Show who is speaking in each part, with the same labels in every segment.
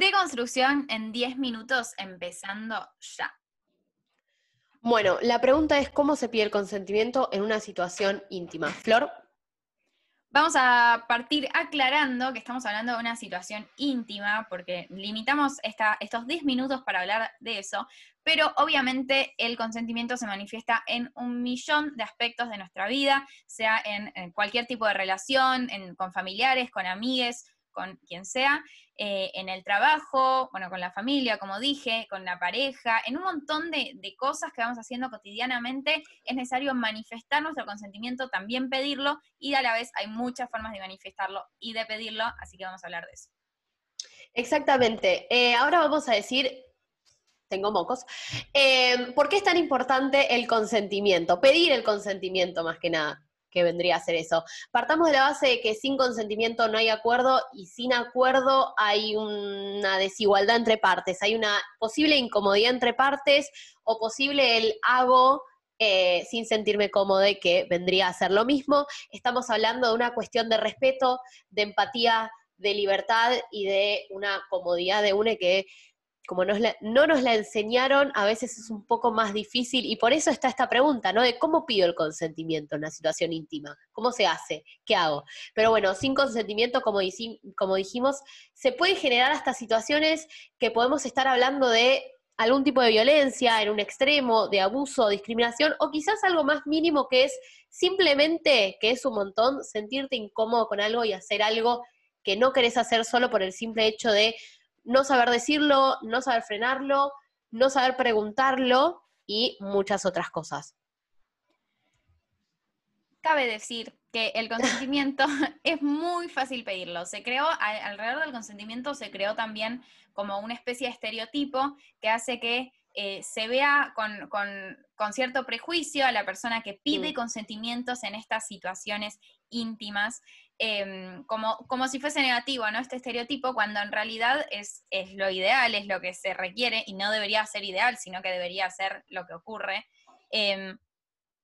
Speaker 1: de construcción en 10 minutos, empezando ya.
Speaker 2: Bueno, la pregunta es cómo se pide el consentimiento en una situación íntima. Flor.
Speaker 1: Vamos a partir aclarando que estamos hablando de una situación íntima, porque limitamos estos 10 minutos para hablar de eso, pero obviamente el consentimiento se manifiesta en un millón de aspectos de nuestra vida, sea en, cualquier tipo de relación, con familiares, con amigues, con quien sea, eh, en el trabajo, bueno, con la familia, como dije, con la pareja, en un montón de, cosas que vamos haciendo cotidianamente, es necesario manifestar nuestro consentimiento, también pedirlo, y a la vez hay muchas formas de manifestarlo y de pedirlo, así que vamos a hablar de eso.
Speaker 2: Exactamente. Eh, ahora vamos a decir tengo mocos. Eh, ¿Por qué es tan importante el consentimiento? Pedir el consentimiento más que nada que vendría a ser eso. Partamos de la base de que sin consentimiento no hay acuerdo y sin acuerdo hay una desigualdad entre partes, hay una posible incomodidad entre partes o posible el hago eh, sin sentirme cómodo, que vendría a ser lo mismo. Estamos hablando de una cuestión de respeto, de empatía, de libertad y de una comodidad de une que como no nos la enseñaron, a veces es un poco más difícil y por eso está esta pregunta, ¿no? De cómo pido el consentimiento en una situación íntima, cómo se hace, qué hago. Pero bueno, sin consentimiento, como, como dijimos, se pueden generar hasta situaciones que podemos estar hablando de algún tipo de violencia en un extremo, de abuso, discriminación, o quizás algo más mínimo que es simplemente, que es un montón, sentirte incómodo con algo y hacer algo que no querés hacer solo por el simple hecho de no saber decirlo, no saber frenarlo, no saber preguntarlo y muchas otras cosas.
Speaker 1: Cabe decir que el consentimiento es muy fácil pedirlo. Se creó, alrededor del consentimiento se creó también como una especie de estereotipo que hace que eh, se vea con, cierto prejuicio a la persona que pide mm. consentimientos en estas situaciones íntimas Em, como, como si fuese negativo, ¿no? Este estereotipo, cuando en realidad es, es lo ideal, es lo que se requiere, y no debería ser ideal, sino que debería ser lo que ocurre. Em,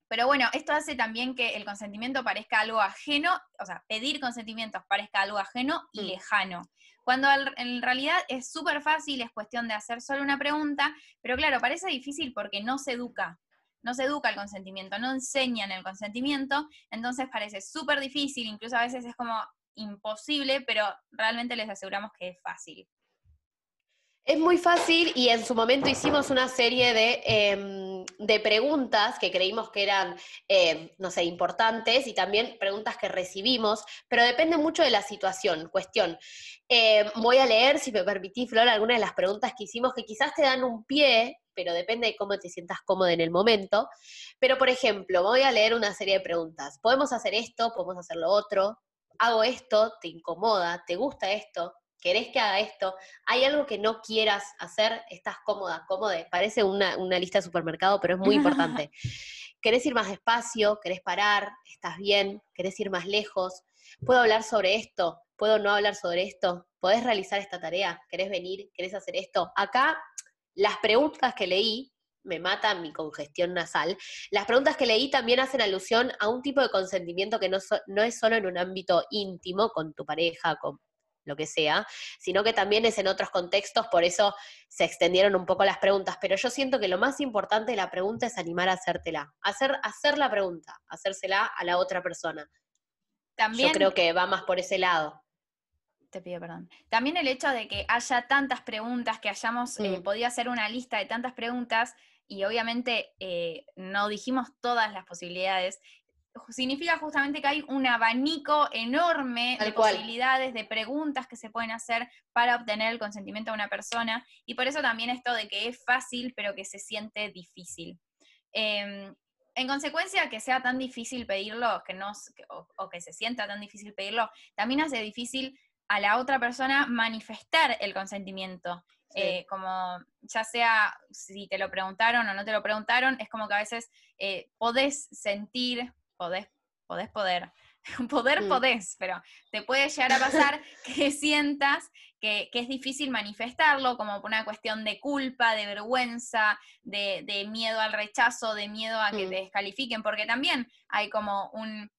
Speaker 1: pero bueno, esto hace también que el consentimiento parezca algo ajeno, o sea, pedir consentimientos parezca algo ajeno y mm. lejano. Cuando en realidad es súper fácil, es cuestión de hacer solo una pregunta, pero claro, parece difícil porque no se educa no se educa el consentimiento, no enseñan el consentimiento, entonces parece súper difícil, incluso a veces es como imposible, pero realmente les aseguramos que es fácil.
Speaker 2: Es muy fácil y en su momento hicimos una serie de, em, preguntas que creímos que eran, em, no sé, importantes y también preguntas que recibimos, pero depende mucho de la situación. Cuestión, em, voy a leer, si me permitís, Flor, algunas de las preguntas que hicimos que quizás te dan un pie pero depende de cómo te sientas cómodo en el momento. Pero, por ejemplo, voy a leer una serie de preguntas. ¿Podemos hacer esto? ¿Podemos hacer lo otro? ¿Hago esto? ¿Te incomoda? ¿Te gusta esto? ¿Querés que haga esto? ¿Hay algo que no quieras hacer? ¿Estás cómoda? ¿Cómoda? Parece una, una lista de supermercado, pero es muy importante. ¿Querés ir más despacio? ¿Querés parar? ¿Estás bien? ¿Querés ir más lejos? ¿Puedo hablar sobre esto? ¿Puedo no hablar sobre esto? ¿Podés realizar esta tarea? ¿Querés venir? ¿Querés hacer esto? Acá las preguntas que leí, me mata mi congestión nasal, las preguntas que leí también hacen alusión a un tipo de consentimiento que no, no es solo en un ámbito íntimo, con tu pareja, con lo que sea, sino que también es en otros contextos, por eso se extendieron un poco las preguntas, pero yo siento que lo más importante de la pregunta es animar a hacértela, hacer, hacer la pregunta, hacérsela a la otra persona. También, yo creo que va más por ese lado
Speaker 1: te pido perdón. También el hecho de que haya tantas preguntas, que hayamos eh, mm. podido hacer una lista de tantas preguntas, y obviamente eh, no dijimos todas las posibilidades, significa justamente que hay un abanico enorme de posibilidades, de preguntas que se pueden hacer para obtener el consentimiento de una persona, y por eso también esto de que es fácil, pero que se siente difícil. Em, en consecuencia, que sea tan difícil pedirlo, que no, o, o, que se sienta tan difícil pedirlo, también hace difícil a la otra persona manifestar el consentimiento. Eh, como ya sea si te lo preguntaron o no te lo preguntaron, es como que a veces eh, podés sentir, podés, podés poder, poder podés, pero te puede llegar a pasar que sientas que, es difícil manifestarlo, como por una cuestión de culpa, de vergüenza, de, miedo al rechazo, de miedo a que mm. te descalifiquen, porque también hay como un,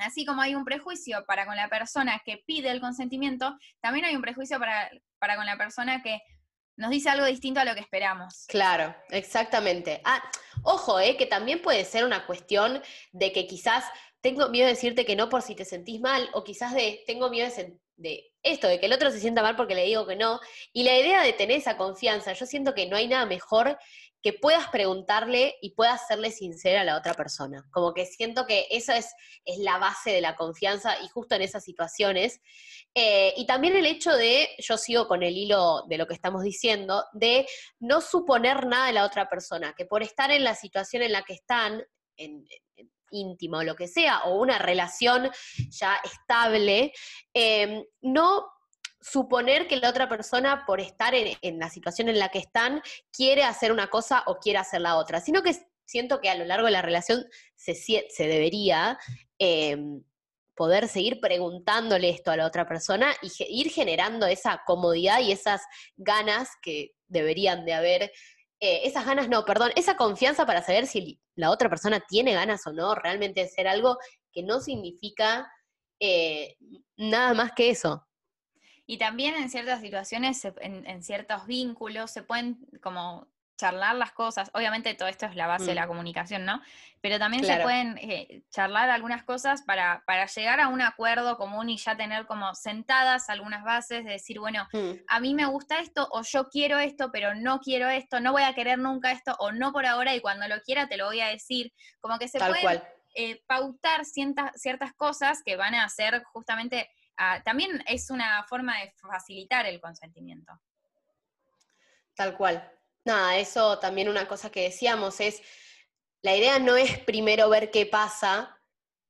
Speaker 1: Así como hay un prejuicio para con la persona que pide el consentimiento, también hay un prejuicio para, para con la persona que nos dice algo distinto a lo que esperamos.
Speaker 2: Claro, exactamente. Ah, ojo, eh, que también puede ser una cuestión de que quizás tengo miedo de decirte que no por si te sentís mal, o quizás de tengo miedo de, de esto, de que el otro se sienta mal porque le digo que no. Y la idea de tener esa confianza, yo siento que no hay nada mejor que puedas preguntarle y puedas serle sincera a la otra persona. Como que siento que esa es, es la base de la confianza y justo en esas situaciones. Eh, y también el hecho de, yo sigo con el hilo de lo que estamos diciendo, de no suponer nada de la otra persona, que por estar en la situación en la que están, en, íntimo o lo que sea, o una relación ya estable, eh, no suponer que la otra persona, por estar en, la situación en la que están, quiere hacer una cosa o quiere hacer la otra, sino que siento que a lo largo de la relación se, debería em, poder seguir preguntándole esto a la otra persona y ir generando esa comodidad y esas ganas que deberían de haber. Eh, esas ganas, no, perdón, esa confianza para saber si la otra persona tiene ganas o no realmente de hacer algo que no significa eh, nada más que eso.
Speaker 1: Y también en ciertas situaciones, en, ciertos vínculos, se pueden como charlar las cosas. Obviamente todo esto es la base de mm. la comunicación, ¿no? Pero también se pueden eh, charlar algunas cosas para, para, llegar a un acuerdo común y ya tener como sentadas algunas bases de decir, bueno, mm. a mí me gusta esto o yo quiero esto, pero no quiero esto, no voy a querer nunca esto o no por ahora y cuando lo quiera te lo voy a decir. Como que se pueden eh, pautar ciertas, ciertas cosas que van a hacer justamente Ah, también es una forma de facilitar el consentimiento.
Speaker 2: Tal cual. Nada, eso también una cosa que decíamos es, la idea no es primero ver qué pasa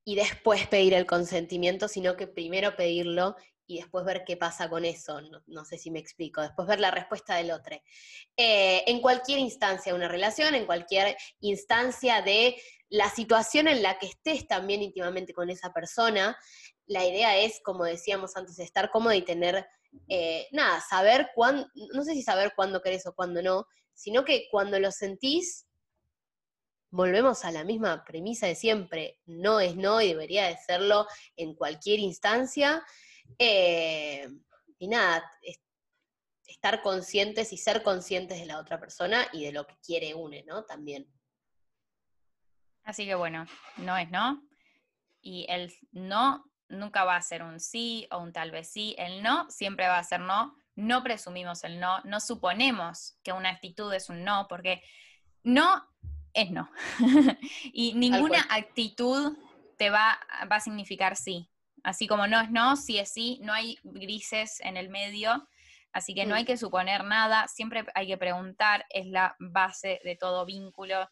Speaker 2: y después pedir el consentimiento, sino que primero pedirlo y después ver qué pasa con eso. No, sé si me explico. Después ver la respuesta del otro. Eh, en cualquier instancia de una relación, en cualquier instancia de la situación en la que estés también íntimamente con esa persona, la idea es, como decíamos antes, estar cómodo y tener, eh, nada, saber cuándo, no sé si saber cuándo querés o cuándo no, sino que cuando lo sentís, volvemos a la misma premisa de siempre, no es no y debería de serlo en cualquier instancia. Eh, y nada, estar conscientes y ser conscientes de la otra persona y de lo que quiere une, ¿no? También.
Speaker 1: Así que bueno, no es no. Y el no nunca va a ser un sí o un tal vez sí. El no siempre va a ser no. No presumimos el no, no suponemos que una actitud es un no, porque no es no. y ninguna actitud te va, va a significar sí. Así como no es no, sí es sí, no hay grises en el medio. Así que no mm. hay que suponer nada, siempre hay que preguntar, es la base de todo vínculo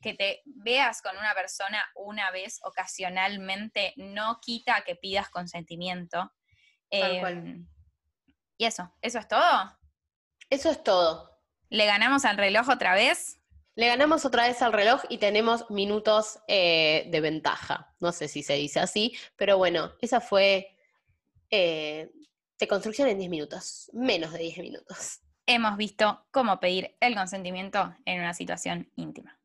Speaker 1: que te veas con una persona una vez ocasionalmente no quita que pidas consentimiento. Em, y eso, ¿eso es todo?
Speaker 2: Eso es todo.
Speaker 1: ¿Le ganamos al reloj otra vez?
Speaker 2: Le ganamos otra vez al reloj y tenemos minutos eh, de ventaja. No sé si se dice así, pero bueno, esa fue eh, de construcción en 10 minutos, menos de 10 minutos.
Speaker 1: Hemos visto cómo pedir el consentimiento en una situación íntima.